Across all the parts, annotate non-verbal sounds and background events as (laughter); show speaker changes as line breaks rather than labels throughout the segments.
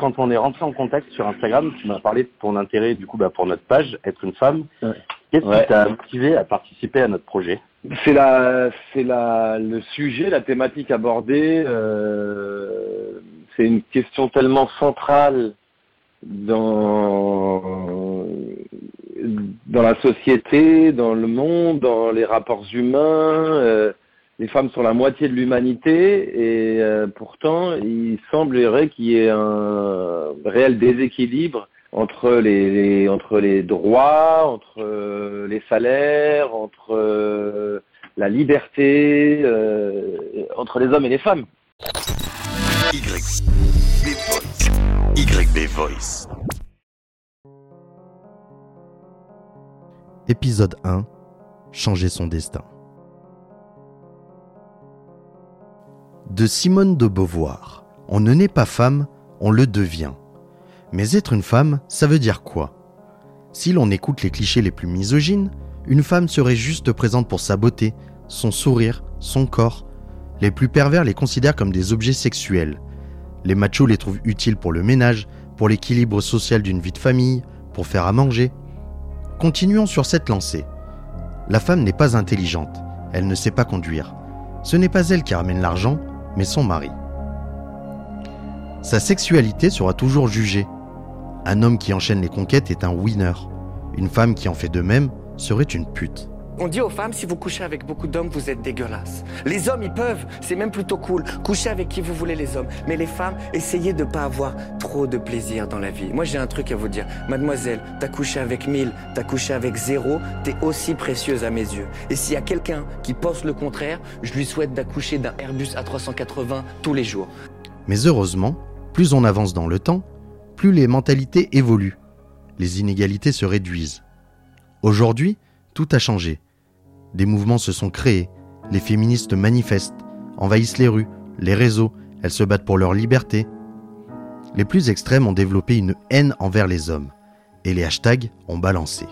Quand on est rentré en contact sur Instagram, tu m'as parlé de ton intérêt du coup bah, pour notre page, être une femme. Qu'est-ce
Ouais.
qui t'a motivé à participer à notre projet?
C'est la, c'est la, le sujet, la thématique abordée. euh, c'est une question tellement centrale dans dans la société, dans le monde, dans les rapports humains. euh, les femmes sont la moitié de l'humanité et euh, pourtant, il semblerait qu'il y ait un réel déséquilibre entre les, les- entre les droits, entre euh, les salaires, entre euh, la liberté, euh, entre les hommes et les femmes.
YB Voice. YB Voice.
Épisode 1 Changer son destin. De Simone de Beauvoir. On ne naît pas femme, on le devient. Mais être une femme, ça veut dire quoi? Si l'on écoute les clichés les plus misogynes, une femme serait juste présente pour sa beauté, son sourire, son corps. Les plus pervers les considèrent comme des objets sexuels. Les machos les trouvent utiles pour le ménage, pour l'équilibre social d'une vie de famille, pour faire à manger. Continuons sur cette lancée. La femme n'est pas intelligente, elle ne sait pas conduire. Ce n'est pas elle qui ramène l'argent, mais son mari. Sa sexualité sera toujours jugée. Un homme qui enchaîne les conquêtes est un winner. Une femme qui en fait de même serait une pute.
On dit aux femmes, si vous couchez avec beaucoup d'hommes, vous êtes dégueulasses. Les hommes, ils peuvent, c'est même plutôt cool. Couchez avec qui vous voulez, les hommes. Mais les femmes, essayez de pas avoir trop de plaisir dans la vie. Moi, j'ai un truc à vous dire. Mademoiselle, t'as couché avec 1000, t'as couché avec zéro, t'es aussi précieuse à mes yeux. Et s'il y a quelqu'un qui pense le contraire, je lui souhaite d'accoucher d'un Airbus A380 tous les jours.
Mais heureusement, plus on avance dans le temps, plus les mentalités évoluent. Les inégalités se réduisent. Aujourd'hui, tout a changé. Des mouvements se sont créés, les féministes manifestent, envahissent les rues, les réseaux, elles se battent pour leur liberté. Les plus extrêmes ont développé une haine envers les hommes, et les hashtags ont balancé.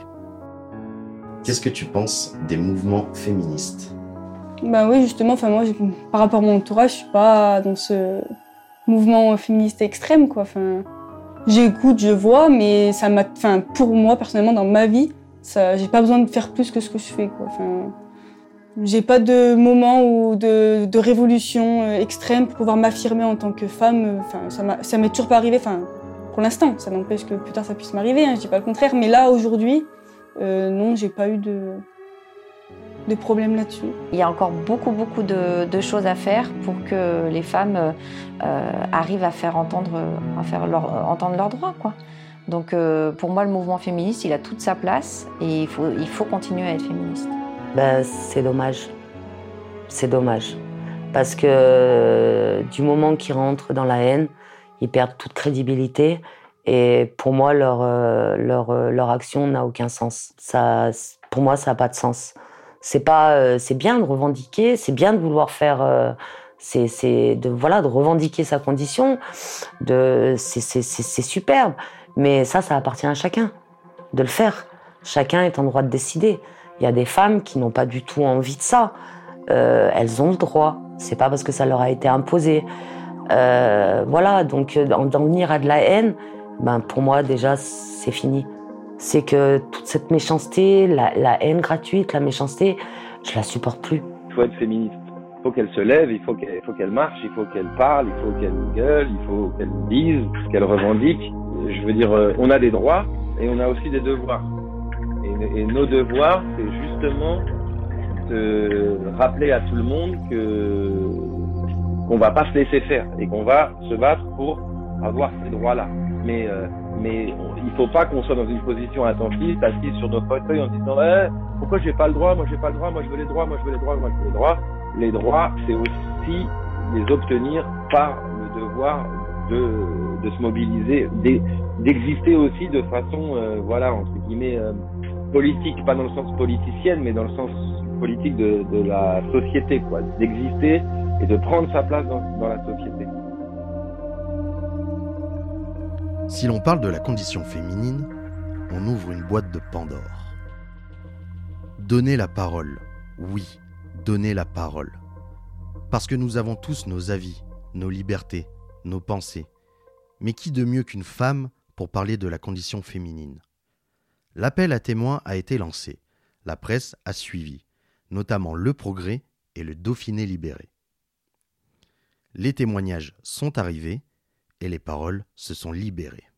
Qu'est-ce que tu penses des mouvements féministes?
Bah oui, justement, enfin moi, par rapport à mon entourage, je suis pas dans ce mouvement féministe extrême, quoi. Enfin, j'écoute, je vois, mais ça m'a, enfin, pour moi personnellement, dans ma vie, j'ai pas besoin de faire plus que ce que je fais, quoi. Enfin, j'ai pas de moment ou de, de révolution euh, extrême pour pouvoir m'affirmer en tant que femme. Enfin, ça m'est toujours pas arrivé. Enfin, pour l'instant, ça n'empêche que plus tard ça puisse m'arriver. Hein, je dis pas le contraire, mais là aujourd'hui, euh, non, j'ai pas eu de de problème là-dessus.
Il y a encore beaucoup, beaucoup de, choses à faire pour que les femmes euh, arrivent à faire entendre, à faire leur, entendre leurs droits. Quoi. Donc euh, pour moi, le mouvement féministe, il a toute sa place et il faut, il faut continuer à être féministe.
Ben, c'est dommage. C'est dommage. Parce que euh, du moment qu'ils rentrent dans la haine, ils perdent toute crédibilité. Et pour moi, leur, euh, leur, leur action n'a aucun sens. Ça, pour moi, ça n'a pas de sens. C'est bien de revendiquer, c'est bien de vouloir faire, c'est, de voilà, de revendiquer sa condition. De, c'est superbe. Mais ça, ça appartient à chacun de le faire. Chacun est en droit de décider. Il y a des femmes qui n'ont pas du tout envie de ça. Euh, elles ont le droit. C'est pas parce que ça leur a été imposé. Euh, voilà, donc euh, en d'en venir à de la haine, ben pour moi déjà c'est fini. C'est que toute cette méchanceté, la, la haine gratuite, la méchanceté, je la supporte plus.
Il faut être féministe. Il faut qu'elle se lève, il faut qu'elle marche, il faut qu'elle parle, il faut qu'elle gueule, il faut qu'elle dise, qu'elle revendique. Je veux dire, euh, on a des droits et on a aussi des devoirs. Et, nos devoirs, c'est justement de rappeler à tout le monde que qu'on va pas se laisser faire et qu'on va se battre pour avoir ces droits-là. Mais euh, mais il faut pas qu'on soit dans une position attentiste, assise sur nos fauteuils en disant eh, pourquoi j'ai pas le droit, moi j'ai pas le droit, moi je veux les droits, moi je veux les droits, moi je veux les droits. Les droits, c'est aussi les obtenir par le devoir de, de se mobiliser, d'e- d'exister aussi de façon, euh, voilà, entre guillemets, euh, politique, pas dans le sens politicienne, mais dans le sens politique de, de la société, quoi, d'exister et de prendre sa place dans, dans la société.
Si l'on parle de la condition féminine, on ouvre une boîte de Pandore. Donner la parole. Oui, donner la parole. Parce que nous avons tous nos avis, nos libertés, nos pensées. Mais qui de mieux qu'une femme pour parler de la condition féminine? L'appel à témoins a été lancé. La presse a suivi, notamment Le Progrès et le Dauphiné libéré. Les témoignages sont arrivés et les paroles se sont libérées.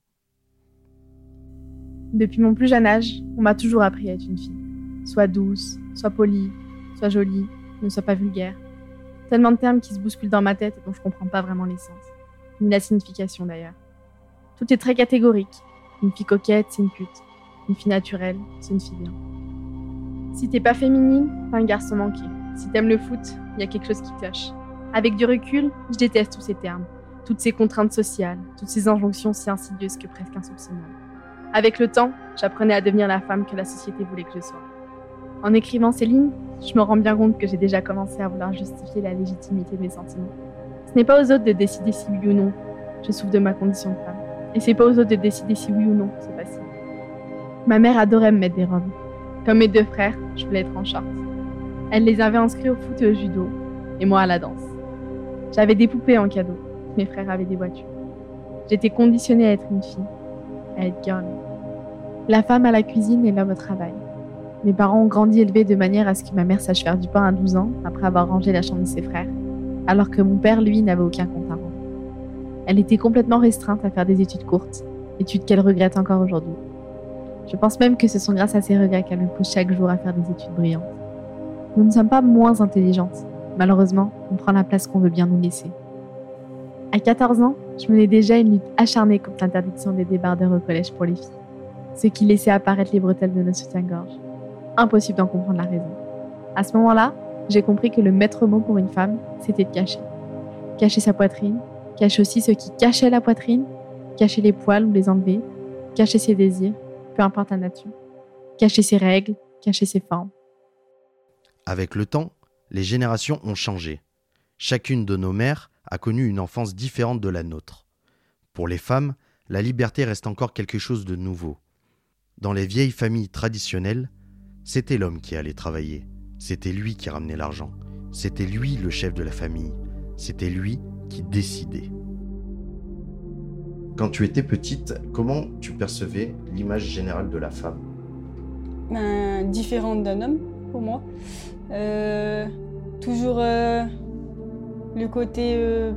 Depuis mon plus jeune âge, on m'a toujours appris à être une fille. Sois douce, sois polie, sois jolie, ne sois pas vulgaire. Tellement de termes qui se bousculent dans ma tête et dont je comprends pas vraiment l'essence. Ni la signification d'ailleurs. Tout est très catégorique. Une fille coquette, c'est une pute. Une fille naturelle, c'est une fille bien. Si t'es pas féminine, t'es un garçon manqué. Si t'aimes le foot, il y a quelque chose qui cloche. Avec du recul, je déteste tous ces termes, toutes ces contraintes sociales, toutes ces injonctions si insidieuses que presque insoupçonnables. Avec le temps, j'apprenais à devenir la femme que la société voulait que je sois. En écrivant ces lignes, je me rends bien compte que j'ai déjà commencé à vouloir justifier la légitimité de mes sentiments. Ce n'est pas aux autres de décider si oui ou non je souffre de ma condition de femme. Et c'est pas aux autres de décider si oui ou non c'est facile. Ma mère adorait me mettre des robes. Comme mes deux frères, je voulais être en short. Elle les avait inscrits au foot et au judo, et moi à la danse. J'avais des poupées en cadeau, mes frères avaient des voitures. J'étais conditionnée à être une fille, à être girl. La femme à la cuisine et l'homme au travail. Mes parents ont grandi élevés de manière à ce que ma mère sache faire du pain à 12 ans, après avoir rangé la chambre de ses frères, alors que mon père, lui, n'avait aucun compte à rendre. Elle était complètement restreinte à faire des études courtes, études qu'elle regrette encore aujourd'hui. Je pense même que ce sont grâce à ces regrets qu'elle me pousse chaque jour à faire des études brillantes. Nous ne sommes pas moins intelligentes. Malheureusement, on prend la place qu'on veut bien nous laisser. À 14 ans, je menais déjà une lutte acharnée contre l'interdiction des débardeurs au collège pour les filles, ce qui laissait apparaître les bretelles de nos soutiens-gorge. Impossible d'en comprendre la raison. À ce moment-là, j'ai compris que le maître mot pour une femme, c'était de cacher. Cacher sa poitrine, cacher aussi ce qui cachait la poitrine, cacher les poils ou les enlever, cacher ses désirs, peu importe la nature, cacher ses règles, cacher ses formes.
Avec le temps, les générations ont changé. Chacune de nos mères a connu une enfance différente de la nôtre. Pour les femmes, la liberté reste encore quelque chose de nouveau. Dans les vieilles familles traditionnelles, c'était l'homme qui allait travailler, c'était lui qui ramenait l'argent, c'était lui le chef de la famille, c'était lui qui décidait. Quand tu étais petite, comment tu percevais l'image générale de la femme?
Ben, Différente d'un homme, pour moi. Euh, toujours euh, le côté euh,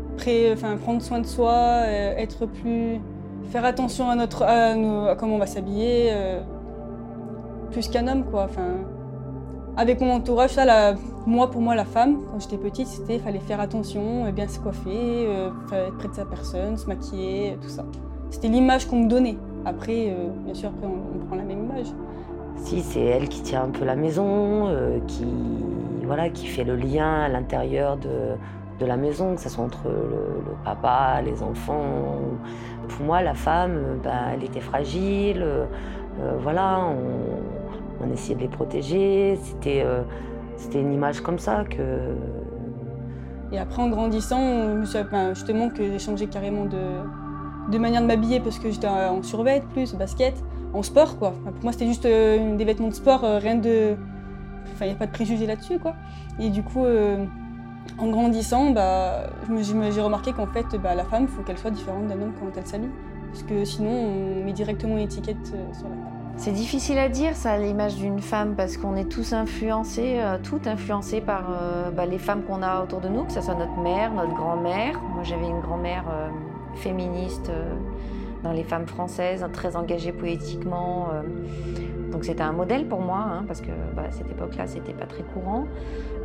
prendre soin de soi, être plus, faire attention à notre, à, comment on va s'habiller, plus qu'un homme quoi. Enfin, avec mon entourage, ça, la, moi pour moi la femme, quand j'étais petite, c'était fallait faire attention, bien se coiffer, fallait être près de sa personne, se maquiller, tout ça. C'était l'image qu'on me donnait. Après, bien sûr, après on prend la même image.
Si, c'est elle qui tient un peu la maison, euh, qui, voilà, qui fait le lien à l'intérieur de, de, la maison, que ce soit entre le, papa, les enfants. Pour moi, la femme, ben, elle était fragile, euh, voilà, on, on, essayait de les protéger. C'était euh, c'était une image comme ça que.
Et après, en grandissant, justement, que j'ai changé carrément de, manière de m'habiller parce que j'étais en survêt plus, basket en sport, quoi. pour moi, c'était juste euh, des vêtements de sport, euh, rien de. Enfin, il n'y a pas de préjugés là-dessus. Et du coup, en grandissant, bah, j'ai remarqué qu'en fait, bah, la femme, il faut qu'elle soit différente d'un homme quand elle s'habille. Parce que sinon, on met directement une étiquette sur la femme.
C'est difficile à dire ça, l'image d'une femme, parce qu'on est tous influencés, toutes influencées par bah, les femmes qu'on a autour de nous, que ce soit notre mère, notre grand-mère. Moi, j'avais une grand-mère féministe dans les femmes françaises, très engagées poétiquement. Euh. Donc c'était un modèle pour moi, hein, parce que bah, à cette époque-là, c'était pas très courant.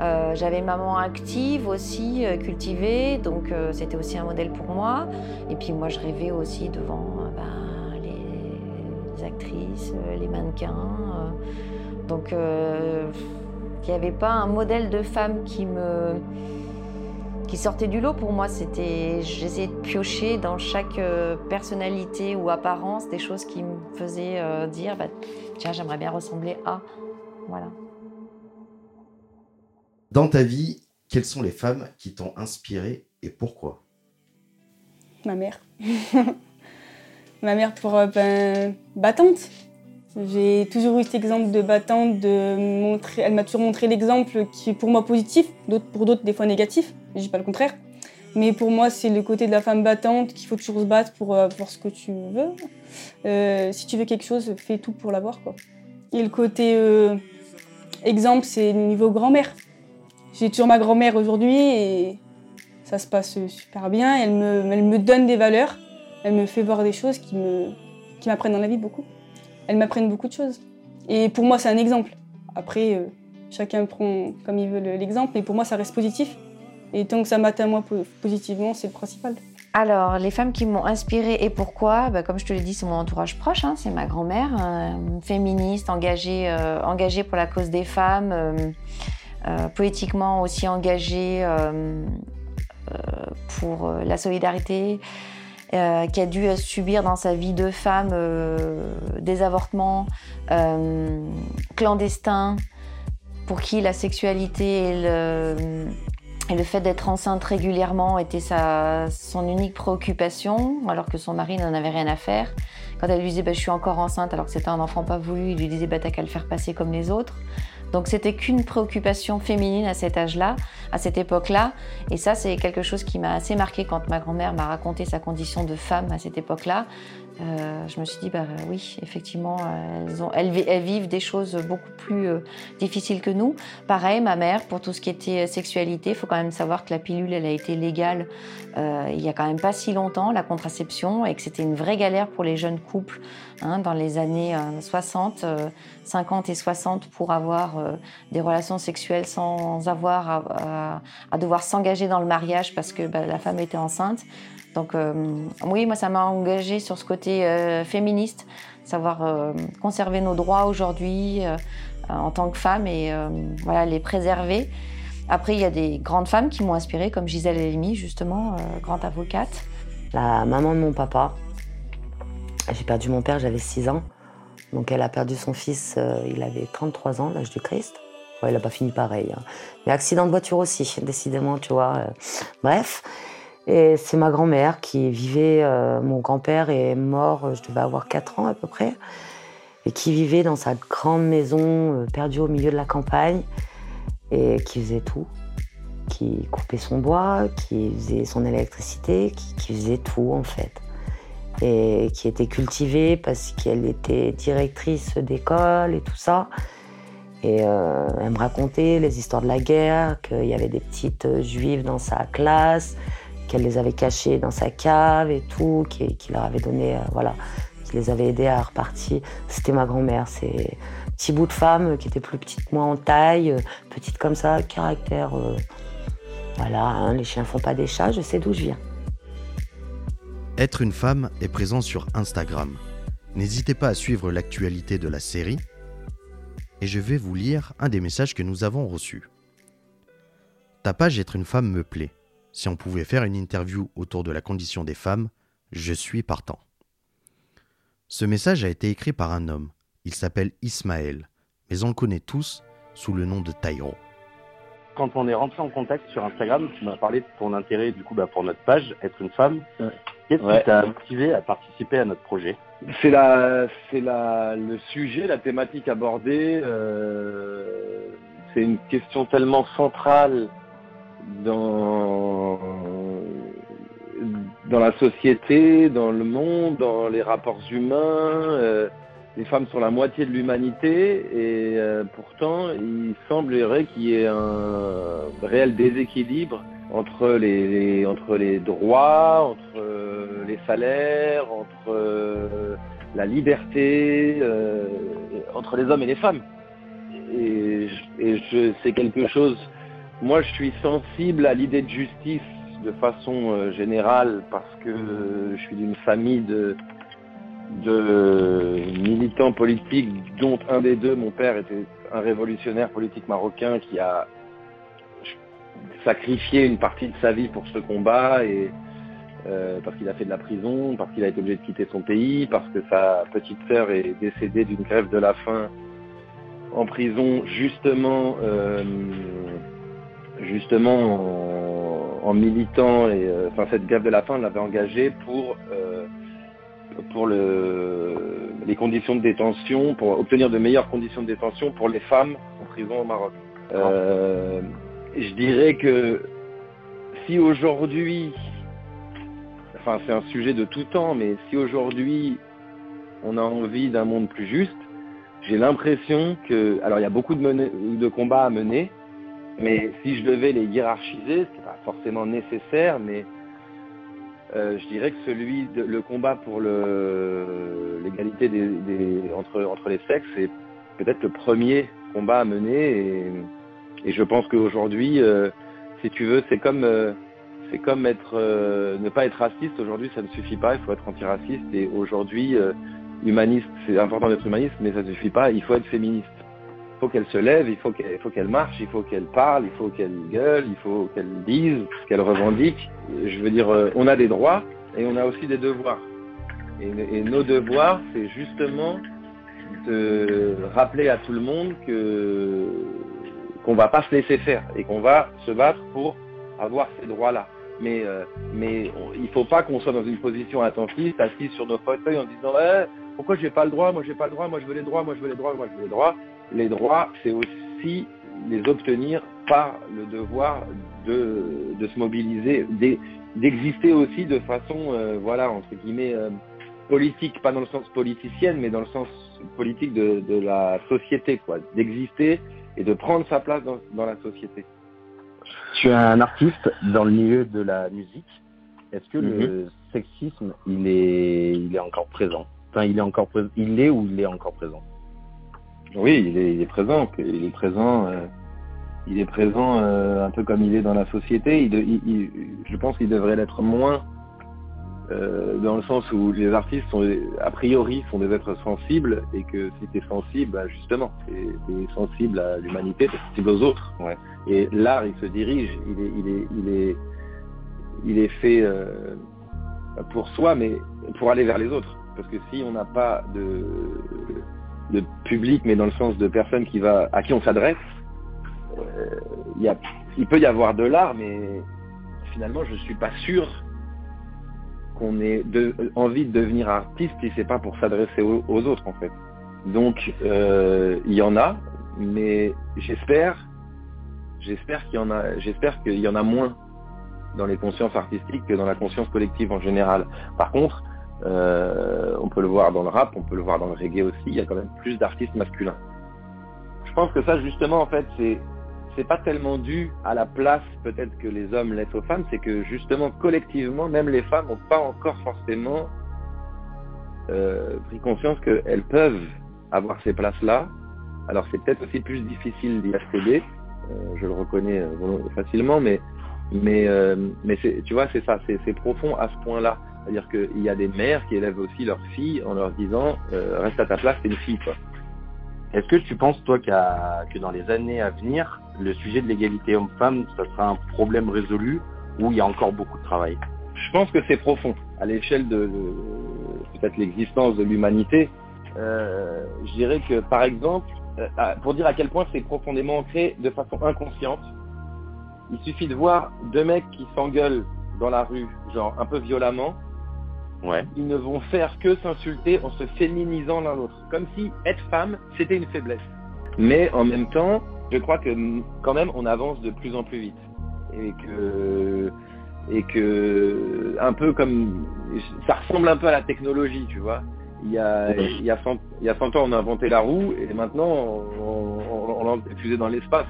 Euh, j'avais maman active aussi, euh, cultivée, donc c'était aussi un modèle pour moi. Et puis moi, je rêvais aussi devant ben, les, actrices, les mannequins. donc il n'y avait pas un modèle de femme qui me qui sortait du lot pour moi. C'était, j'essayais de piocher dans chaque euh, personnalité ou apparence des choses qui me faisaient euh, dire, bah, tiens, j'aimerais bien ressembler à, voilà.
Dans ta vie, quelles sont les femmes qui t'ont inspiré et pourquoi?
Ma mère. (laughs) Ma mère pour euh, ben, battante. J'ai toujours eu cet exemple de battante, de montrer, elle m'a toujours montré l'exemple qui est pour moi positif, pour d'autres des fois négatif, je dis pas le contraire. Mais pour moi, c'est le côté de la femme battante qu'il faut toujours se battre pour avoir ce que tu veux. si tu veux quelque chose, fais tout pour l'avoir. Quoi. Et le côté exemple, c'est niveau grand-mère. J'ai toujours ma grand-mère aujourd'hui et ça se passe super bien. Elle me, elle me donne des valeurs, elle me fait voir des choses qui me, qui m'apprennent dans la vie beaucoup. Elles m'apprennent beaucoup de choses. Et pour moi, c'est un exemple. Après, euh, chacun prend comme il veut l'exemple, mais pour moi, ça reste positif. Et tant que ça m'atteint moi positivement, c'est le principal.
Alors, les femmes qui m'ont inspirée et pourquoi bah, Comme je te l'ai dit, c'est mon entourage proche. Hein. c'est ma grand-mère, féministe, engagée, euh, engagée pour la cause des femmes, euh, poétiquement aussi engagée pour la solidarité. Euh, qui a dû subir dans sa vie de femme euh, des avortements euh, clandestins, pour qui la sexualité et le, fait d'être enceinte régulièrement était sa, son unique préoccupation, alors que son mari n'en avait rien à faire. Quand elle lui disait bah, Je suis encore enceinte, alors que c'était un enfant pas voulu, il lui disait bah, T'as qu'à le faire passer comme les autres. Donc c'était qu'une préoccupation féminine à cet âge-là, à cette époque-là. Et ça, c'est quelque chose qui m'a assez marqué quand ma grand-mère m'a raconté sa condition de femme à cette époque-là. Euh, je me suis dit, bah oui, effectivement, elles, ont, elles, vivent des choses beaucoup plus euh, difficiles que nous. Pareil, ma mère, pour tout ce qui était sexualité, il faut quand même savoir que la pilule, elle a été légale euh, il y a quand même pas si longtemps, la contraception, et que c'était une vraie galère pour les jeunes couples hein, dans les années 60, 50 et 60 pour avoir des relations sexuelles sans avoir à, à devoir s'engager dans le mariage parce que bah, la femme était enceinte. Donc euh, oui, moi ça m'a engagé sur ce côté euh, féministe, savoir euh, conserver nos droits aujourd'hui en tant que femme et voilà les préserver. Après, il y a des grandes femmes qui m'ont inspirée, comme Gisèle Halimi, justement, grande avocate.
La maman de mon papa. J'ai perdu mon père, j'avais 6 ans. Donc elle a perdu son fils, il avait 33 ans, l'âge du Christ. Ouais, il n'a pas fini pareil. Hein. Mais accident de voiture aussi, décidément, tu vois. Bref. Et c'est ma grand-mère qui vivait, euh, mon grand-père est mort, je devais avoir 4 ans à peu près, et qui vivait dans sa grande maison euh, perdue au milieu de la campagne, et qui faisait tout. Qui coupait son bois, qui faisait son électricité, qui, faisait tout en fait. Et qui était cultivée parce qu'elle était directrice d'école et tout ça. Et euh, elle me racontait les histoires de la guerre, qu'il y avait des petites juives dans sa classe, qu'elle les avait cachés dans sa cave et tout, qui, leur avait donné, euh, voilà, qui les avait aidés à repartir. C'était ma grand-mère, c'est petit bout de femme qui était plus petite que moi en taille, euh, petite comme ça, caractère. Euh, voilà, hein, les chiens font pas des chats, je sais d'où je viens.
Être une femme est présent sur Instagram. N'hésitez pas à suivre l'actualité de la série. Et je vais vous lire un des messages que nous avons reçus. Ta page Être une femme me plaît. Si on pouvait faire une interview autour de la condition des femmes, je suis partant. Ce message a été écrit par un homme. Il s'appelle Ismaël, mais on le connaît tous sous le nom de Tyro.
Quand on est rentré en contact sur Instagram, tu m'as parlé de ton intérêt du coup bah, pour notre page, être une femme. Qu'est-ce qui t'a motivé à participer à notre projet?
C'est la, c'est la, le sujet, la thématique abordée. Euh, c'est une question tellement centrale dans, la société, dans le monde, dans les rapports humains. Euh, les femmes sont la moitié de l'humanité et euh, pourtant il semblerait qu'il y ait un réel déséquilibre entre les, droits, entre les salaires, entre la liberté, euh, entre les hommes et les femmes. Et, c'est quelque chose moi, je suis sensible à l'idée de justice de façon euh, générale parce que je suis d'une famille de, de militants politiques dont un des deux, mon père, était un révolutionnaire politique marocain qui a sacrifié une partie de sa vie pour ce combat et euh, parce qu'il a fait de la prison, parce qu'il a été obligé de quitter son pays, parce que sa petite sœur est décédée d'une grève de la faim en prison justement euh, justement en, militant et euh, enfin cette grève de la faim, on l'avait engagé pour euh, pour le, les conditions de détention, pour obtenir de meilleures conditions de détention pour les femmes en prison au Maroc. Euh, je dirais que si aujourd'hui, enfin c'est un sujet de tout temps, mais si aujourd'hui on a envie d'un monde plus juste, j'ai l'impression que, alors il y a beaucoup de, de combats à mener, mais si je devais les hiérarchiser, c'est pas forcément nécessaire, mais euh, je dirais que celui de, le combat pour l'égalité entre, entre les sexes est peut-être le premier combat à mener et, je pense qu'aujourd'hui, euh, si tu veux, c'est comme euh, comme ne pas être raciste. Aujourd'hui, ça ne suffit pas. Il faut être antiraciste. Et aujourd'hui, humaniste, c'est important d'être humaniste, mais ça ne suffit pas. Il faut être féministe. Il faut qu'elle se lève, il faut qu'elle marche, il faut qu'elle parle, il faut qu'elle gueule, il faut qu'elle dise ce qu'elle revendique. Je veux dire, euh, on a des droits et on a aussi des devoirs. Et, nos devoirs, c'est justement de rappeler à tout le monde que qu'on va pas se laisser faire et qu'on va se battre pour avoir ces droits-là. Mais, euh, mais on, il faut pas qu'on soit dans une position attentiste, assis sur nos fauteuils en disant eh, pourquoi j'ai pas le droit, moi j'ai pas le droit, moi je veux les droits, moi je veux les droits, moi je veux les droits. Les droits, c'est aussi les obtenir par le devoir de, de se mobiliser, d'exister aussi de façon, euh, voilà, entre guillemets, euh, politique, pas dans le sens politicienne, mais dans le sens politique de, de la société, quoi, d'exister et de prendre sa place dans, dans la société.
Tu es un artiste dans le milieu de la musique. Est-ce que mm -hmm. le sexisme, il est, il est encore présent? Enfin, il est encore. Il est ou il est encore présent?
Oui, il est, il est présent. Il est présent. Euh, il est présent euh, un peu comme il est dans la société. Il, de, il, je pense qu'il devrait l'être moins euh, dans le sens où les artistes sont a priori sont des êtres sensibles et que si tu es sensible, bah justement, tu es, sensible à l'humanité, tu es sensible aux autres.
Ouais.
Et l'art, il se dirige, il est, il est, il est, il est fait euh, pour soi, mais pour aller vers les autres. Parce que si on n'a pas de, de public, mais dans le sens de personnes qui va, à qui on s'adresse, euh, il, peut y avoir de l'art, mais finalement, je suis pas sûr qu'on ait de, envie de devenir artiste si c'est pas pour s'adresser aux, aux, autres en fait. Donc euh, il y en a, mais j'espère, j'espère qu'il y en a, j'espère qu'il y en a moins dans les consciences artistiques que dans la conscience collective en général. Par contre, euh, on peut le voir dans le rap, on peut le voir dans le reggae aussi. Il y a quand même plus d'artistes masculins. Je pense que ça justement en fait c'est pas tellement dû à la place peut-être que les hommes laissent aux femmes, c'est que justement collectivement, même les femmes n'ont pas encore forcément euh, pris conscience qu'elles peuvent avoir ces places-là. Alors c'est peut-être aussi plus difficile d'y accéder, euh, je le reconnais facilement, mais mais tu vois c'est ça, c'est profond à ce point-là. C'est-à-dire qu'il y a des mères qui élèvent aussi leurs filles en leur disant euh, reste à ta place, t'es une fille.
Est-ce que tu penses, toi, qu que dans les années à venir, le sujet de l'égalité homme-femme, ça sera un problème résolu ou il y a encore beaucoup de travail?
Je pense que c'est profond. À l'échelle de, de peut-être l'existence de l'humanité, euh, je dirais que, par exemple, euh, pour dire à quel point c'est profondément ancré de façon inconsciente, il suffit de voir deux mecs qui s'engueulent dans la rue, genre un peu violemment,
Ouais.
Ils ne vont faire que s'insulter en se féminisant l'un l'autre. Comme si être femme, c'était une faiblesse. Mais en même temps, je crois que quand même, on avance de plus en plus vite. Et que, et que, un peu comme, ça ressemble un peu à la technologie, tu vois. Il y a, il y a 100, il y a 100 ans, on a inventé la roue, et maintenant, on, on, on l'a diffusé dans l'espace.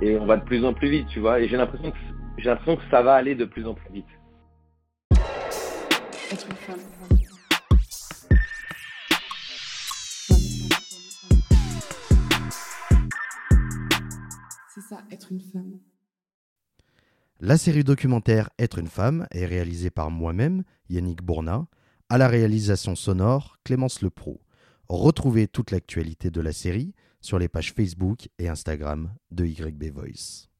Et on va de plus en plus vite, tu vois. Et j'ai l'impression que, j'ai l'impression que ça va aller de plus en plus vite.
C'est ça, être une femme.
La série documentaire Être une femme est réalisée par moi-même, Yannick Bourna, à la réalisation sonore Clémence Lepro. Retrouvez toute l'actualité de la série sur les pages Facebook et Instagram de YB Voice.